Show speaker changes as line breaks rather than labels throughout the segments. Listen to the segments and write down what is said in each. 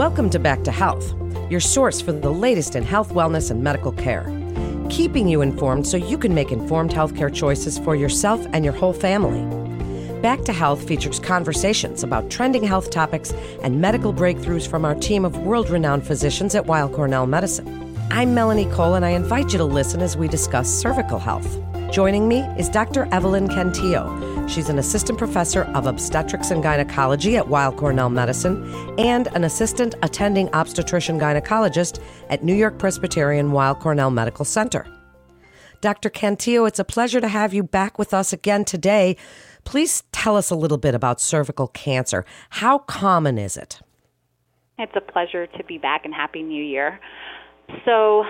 Welcome to Back to Health, your source for the latest in health, wellness, and medical care. Keeping you informed so you can make informed healthcare choices for yourself and your whole family. Back to Health features conversations about trending health topics and medical breakthroughs from our team of world renowned physicians at Weill Cornell Medicine. I'm Melanie Cole, and I invite you to listen as we discuss cervical health. Joining me is Dr. Evelyn Cantillo. She's an assistant professor of obstetrics and gynecology at Weill Cornell Medicine and an assistant attending obstetrician gynecologist at New York Presbyterian Weill Cornell Medical Center. Dr. Cantillo, it's a pleasure to have you back with us again today. Please tell us a little bit about cervical cancer. How common is it?
It's a pleasure to be back and Happy New Year. So,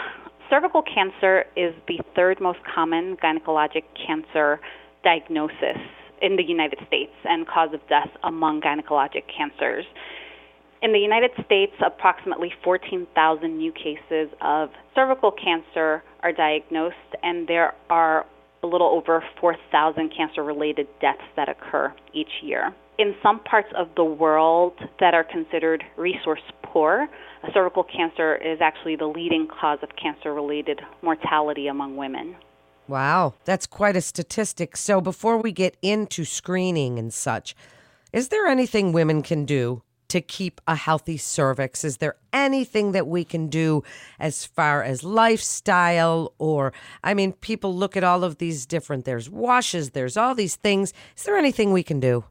cervical cancer is the third most common gynecologic cancer diagnosis in the United States and cause of death among gynecologic cancers. In the United States, approximately 14,000 new cases of cervical cancer are diagnosed, and there are a little over 4,000 cancer related deaths that occur each year. In some parts of the world that are considered resource poor, cervical cancer is actually the leading cause of cancer related mortality among women.
Wow, that's quite a statistic. So, before we get into screening and such, is there anything women can do to keep a healthy cervix? Is there anything that we can do as far as lifestyle or I mean people look at all of these different there's washes, there's all these things. Is there anything we can do?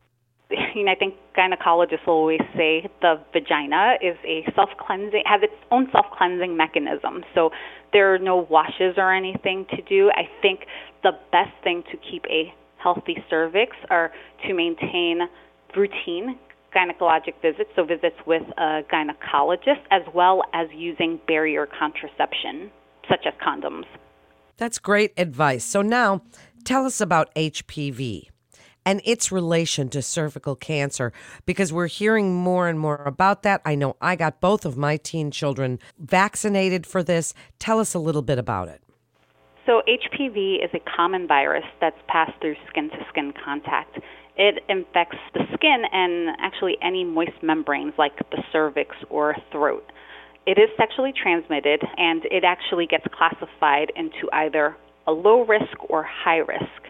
You know, I think gynecologists will always say the vagina is a self cleansing has its own self cleansing mechanism. So there are no washes or anything to do. I think the best thing to keep a healthy cervix are to maintain routine gynecologic visits, so visits with a gynecologist, as well as using barrier contraception, such as condoms.
That's great advice. So now tell us about HPV and its relation to cervical cancer because we're hearing more and more about that. I know I got both of my teen children vaccinated for this. Tell us a little bit about it.
So, HPV is a common virus that's passed through skin to skin contact. It infects the skin and actually any moist membranes like the cervix or throat. It is sexually transmitted and it actually gets classified into either a low risk or high risk.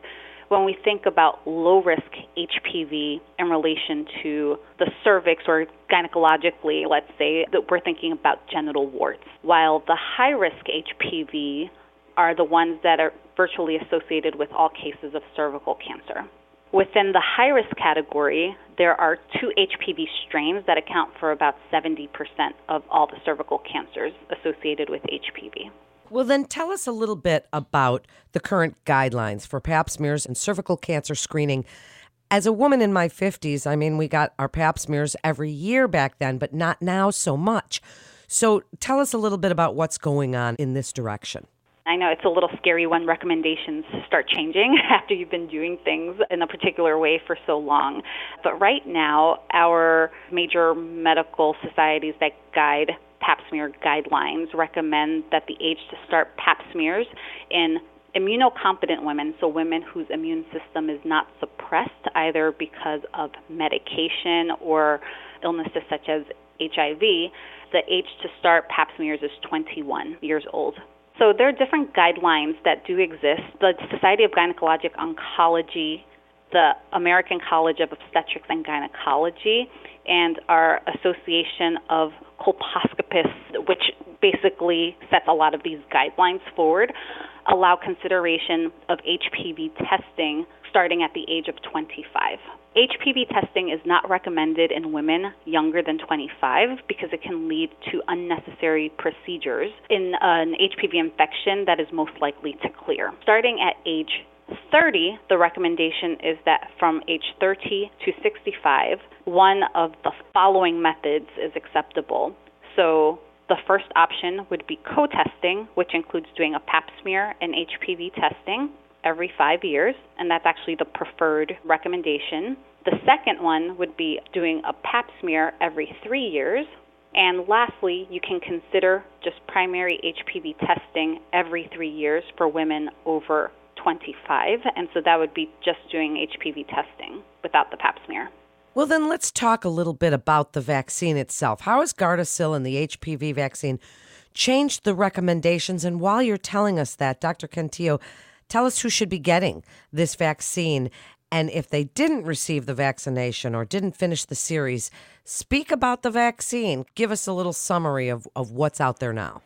When we think about low risk HPV in relation to the cervix or gynecologically, let's say, that we're thinking about genital warts, while the high risk HPV are the ones that are virtually associated with all cases of cervical cancer. Within the high risk category, there are two HPV strains that account for about 70% of all the cervical cancers associated with HPV.
Well, then tell us a little bit about the current guidelines for pap smears and cervical cancer screening. As a woman in my 50s, I mean, we got our pap smears every year back then, but not now so much. So tell us a little bit about what's going on in this direction.
I know it's a little scary when recommendations start changing after you've been doing things in a particular way for so long. But right now, our major medical societies that guide pap smear guidelines recommend that the age to start pap smears in immunocompetent women, so women whose immune system is not suppressed either because of medication or illnesses such as HIV, the age to start pap smears is 21 years old. So there are different guidelines that do exist. The Society of Gynecologic Oncology, the American College of Obstetrics and Gynecology, and our Association of Colposcopists, which basically sets a lot of these guidelines forward, allow consideration of HPV testing starting at the age of 25. HPV testing is not recommended in women younger than 25 because it can lead to unnecessary procedures in an HPV infection that is most likely to clear. Starting at age 30, the recommendation is that from age 30 to 65, one of the following methods is acceptable. So, the first option would be co testing, which includes doing a pap smear and HPV testing every five years, and that's actually the preferred recommendation. The second one would be doing a pap smear every three years. And lastly, you can consider just primary HPV testing every three years for women over 25. And so that would be just doing HPV testing without the pap smear.
Well, then let's talk a little bit about the vaccine itself. How has Gardasil and the HPV vaccine changed the recommendations? And while you're telling us that, Dr. Cantillo, tell us who should be getting this vaccine. And if they didn't receive the vaccination or didn't finish the series, speak about the vaccine. Give us a little summary of, of what's out there now.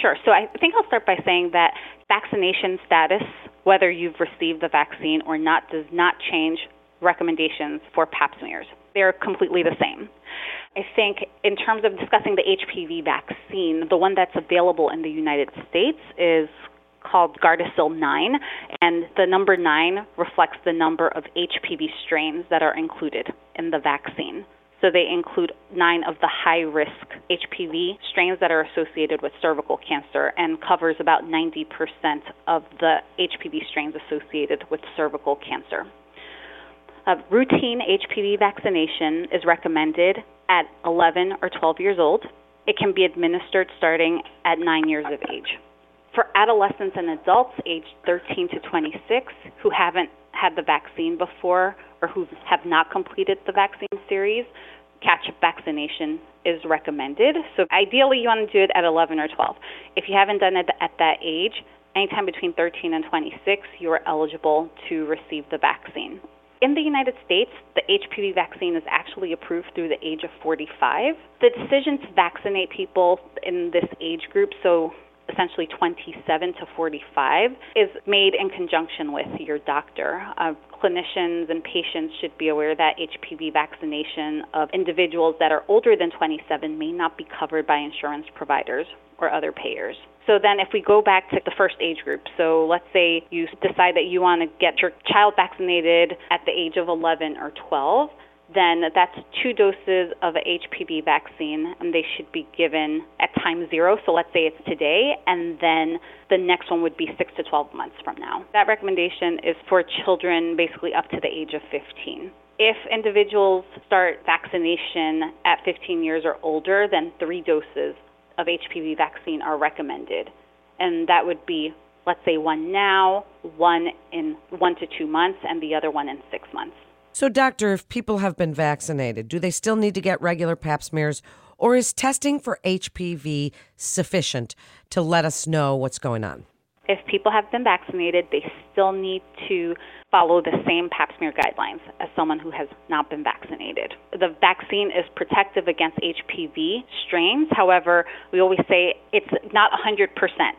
Sure. So I think I'll start by saying that vaccination status, whether you've received the vaccine or not, does not change recommendations for pap smears. They're completely the same. I think in terms of discussing the HPV vaccine, the one that's available in the United States is called Gardasil 9, and the number 9 reflects the number of HPV strains that are included in the vaccine. So they include nine of the high risk HPV strains that are associated with cervical cancer and covers about 90% of the HPV strains associated with cervical cancer. A routine HPV vaccination is recommended at 11 or 12 years old. It can be administered starting at 9 years of age. For adolescents and adults aged 13 to 26 who haven't had the vaccine before or who have not completed the vaccine series, catch up vaccination is recommended. So ideally, you want to do it at 11 or 12. If you haven't done it at that age, anytime between 13 and 26, you are eligible to receive the vaccine. In the United States, the HPV vaccine is actually approved through the age of 45. The decision to vaccinate people in this age group, so essentially 27 to 45, is made in conjunction with your doctor. Uh, clinicians and patients should be aware that HPV vaccination of individuals that are older than 27 may not be covered by insurance providers or other payers. So then, if we go back to the first age group, so let's say you decide that you want to get your child vaccinated at the age of 11 or 12, then that's two doses of HPV vaccine, and they should be given at time zero. So let's say it's today, and then the next one would be six to 12 months from now. That recommendation is for children basically up to the age of 15. If individuals start vaccination at 15 years or older, then three doses of HPV vaccine are recommended. And that would be, let's say, one now, one in one to two months, and the other one in six months.
So, doctor, if people have been vaccinated, do they still need to get regular pap smears, or is testing for HPV sufficient to let us know what's going on?
If people have been vaccinated, they still need to follow the same pap smear guidelines as someone who has not been vaccinated. The vaccine is protective against HPV strains. However, we always say it's not 100%,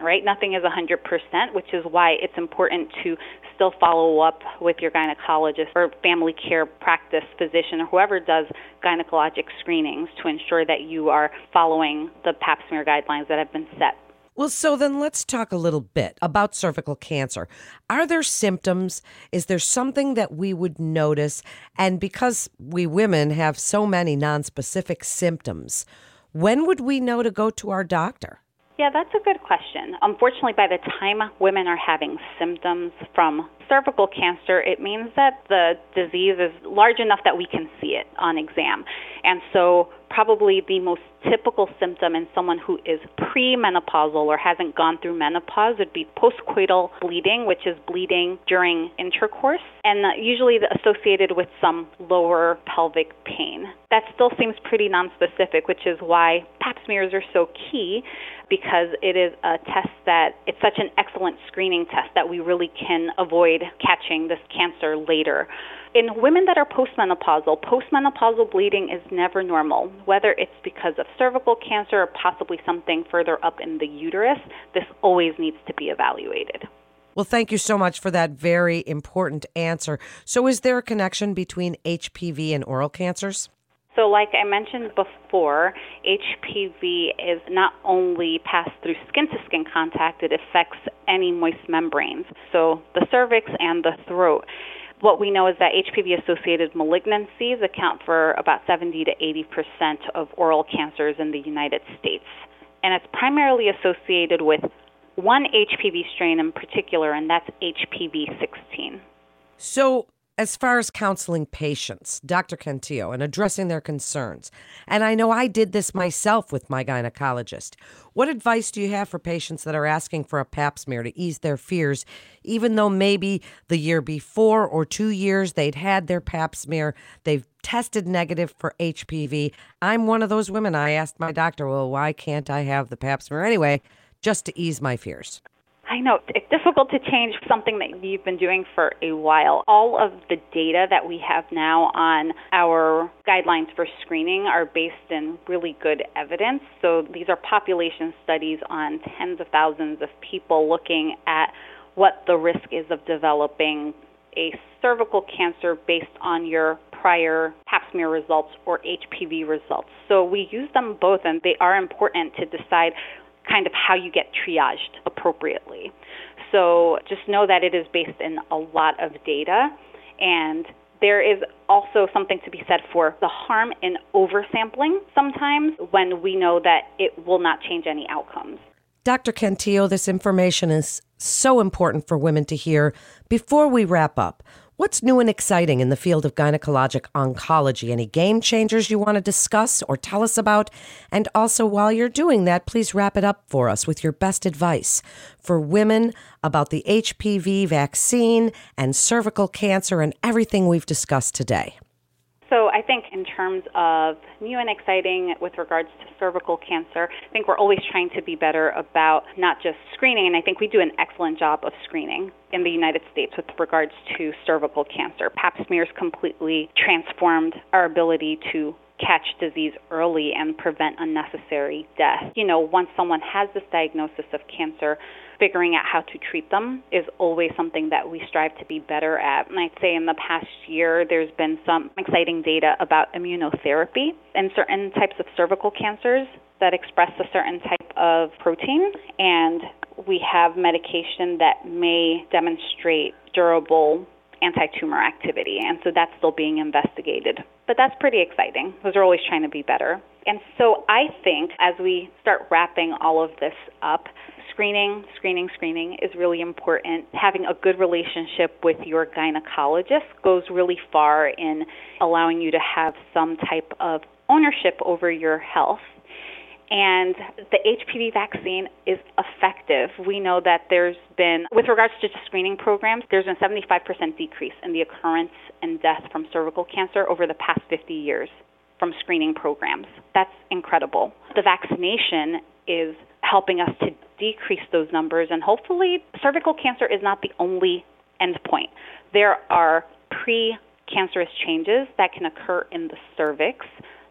right? Nothing is 100%, which is why it's important to still follow up with your gynecologist or family care practice physician or whoever does gynecologic screenings to ensure that you are following the pap smear guidelines that have been set
well, so then let's talk a little bit about cervical cancer. Are there symptoms? Is there something that we would notice? And because we women have so many nonspecific symptoms, when would we know to go to our doctor?
Yeah, that's a good question. Unfortunately, by the time women are having symptoms from cervical cancer, it means that the disease is large enough that we can see it on exam. And so, probably the most typical symptom in someone who is premenopausal or hasn't gone through menopause would be postcoital bleeding, which is bleeding during intercourse, and usually associated with some lower pelvic pain. That still seems pretty nonspecific, which is why pap smears are so key because it is a test that it's such an excellent screening test that we really can avoid catching this cancer later. In women that are postmenopausal, postmenopausal bleeding is never normal. Whether it's because of cervical cancer or possibly something further up in the uterus, this always needs to be evaluated.
Well, thank you so much for that very important answer. So, is there a connection between HPV and oral cancers?
So, like I mentioned before, HPV is not only passed through skin to skin contact, it affects any moist membranes, so the cervix and the throat. What we know is that HPV associated malignancies account for about 70 to 80 percent of oral cancers in the United States. And it's primarily associated with one HPV strain in particular, and that's HPV 16.
So, as far as counseling patients, Dr. Cantillo, and addressing their concerns, and I know I did this myself with my gynecologist, what advice do you have for patients that are asking for a pap smear to ease their fears, even though maybe the year before or two years they'd had their pap smear, they've tested negative for HPV? I'm one of those women. I asked my doctor, well, why can't I have the pap smear anyway, just to ease my fears?
I know it's difficult to change something that you've been doing for a while. All of the data that we have now on our guidelines for screening are based in really good evidence. So these are population studies on tens of thousands of people looking at what the risk is of developing a cervical cancer based on your prior pap smear results or HPV results. So we use them both and they are important to decide kind of how you get triaged appropriately. So just know that it is based in a lot of data and there is also something to be said for the harm in oversampling sometimes when we know that it will not change any outcomes.
Dr. Cantillo, this information is so important for women to hear. Before we wrap up, What's new and exciting in the field of gynecologic oncology? Any game changers you want to discuss or tell us about? And also, while you're doing that, please wrap it up for us with your best advice for women about the HPV vaccine and cervical cancer and everything we've discussed today.
So I think in terms of new and exciting with regards to cervical cancer, I think we're always trying to be better about not just screening, and I think we do an excellent job of screening in the United States with regards to cervical cancer. Pap smears completely transformed our ability to catch disease early and prevent unnecessary death. You know, once someone has this diagnosis of cancer, figuring out how to treat them is always something that we strive to be better at. And I'd say in the past year, there's been some exciting data about immunotherapy in certain types of cervical cancers that express a certain type of protein. And we have medication that may demonstrate durable anti tumor activity. And so that's still being investigated. But that's pretty exciting because we're always trying to be better. And so I think as we start wrapping all of this up, screening, screening, screening is really important. Having a good relationship with your gynecologist goes really far in allowing you to have some type of ownership over your health. And the HPV vaccine is effective. We know that there's been, with regards to screening programs, there's been a 75% decrease in the occurrence and death from cervical cancer over the past 50 years from screening programs. That's incredible. The vaccination is helping us to decrease those numbers. And hopefully, cervical cancer is not the only endpoint. There are pre cancerous changes that can occur in the cervix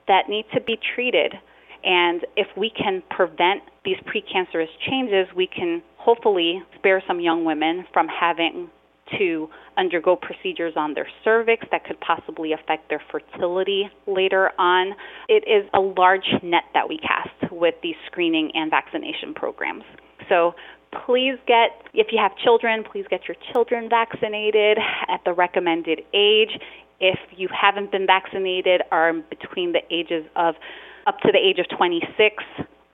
that need to be treated. And if we can prevent these precancerous changes, we can hopefully spare some young women from having to undergo procedures on their cervix that could possibly affect their fertility later on. It is a large net that we cast with these screening and vaccination programs. So please get, if you have children, please get your children vaccinated at the recommended age. If you haven't been vaccinated, are between the ages of up to the age of 26,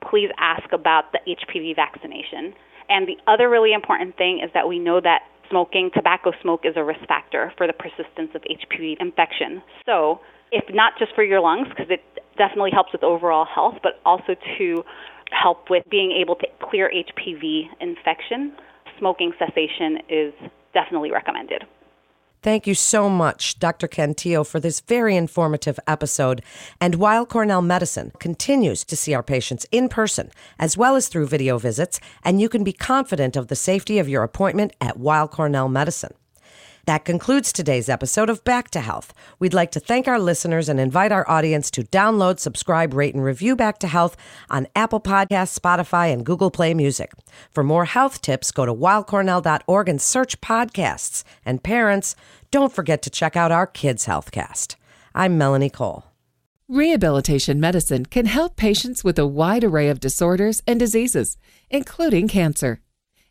please ask about the HPV vaccination. And the other really important thing is that we know that smoking, tobacco smoke is a risk factor for the persistence of HPV infection. So, if not just for your lungs, because it definitely helps with overall health, but also to help with being able to clear HPV infection, smoking cessation is definitely recommended.
Thank you so much, Dr. Cantillo, for this very informative episode. And Weill Cornell Medicine continues to see our patients in person as well as through video visits, and you can be confident of the safety of your appointment at Weill Cornell Medicine. That concludes today's episode of Back to Health. We'd like to thank our listeners and invite our audience to download, subscribe, rate, and review Back to Health on Apple Podcasts, Spotify, and Google Play Music. For more health tips, go to weillcornell.org and search podcasts. And parents, don't forget to check out our Kids Healthcast. I'm Melanie Cole.
Rehabilitation medicine can help patients with a wide array of disorders and diseases, including cancer.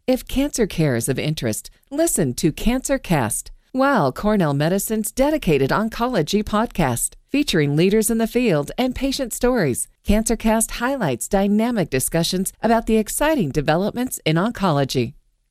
If cancer care is of interest, listen to CancerCast, Weill Cornell Medicine's dedicated oncology podcast, featuring leaders in the field and patient stories. CancerCast highlights dynamic discussions about the exciting developments in oncology.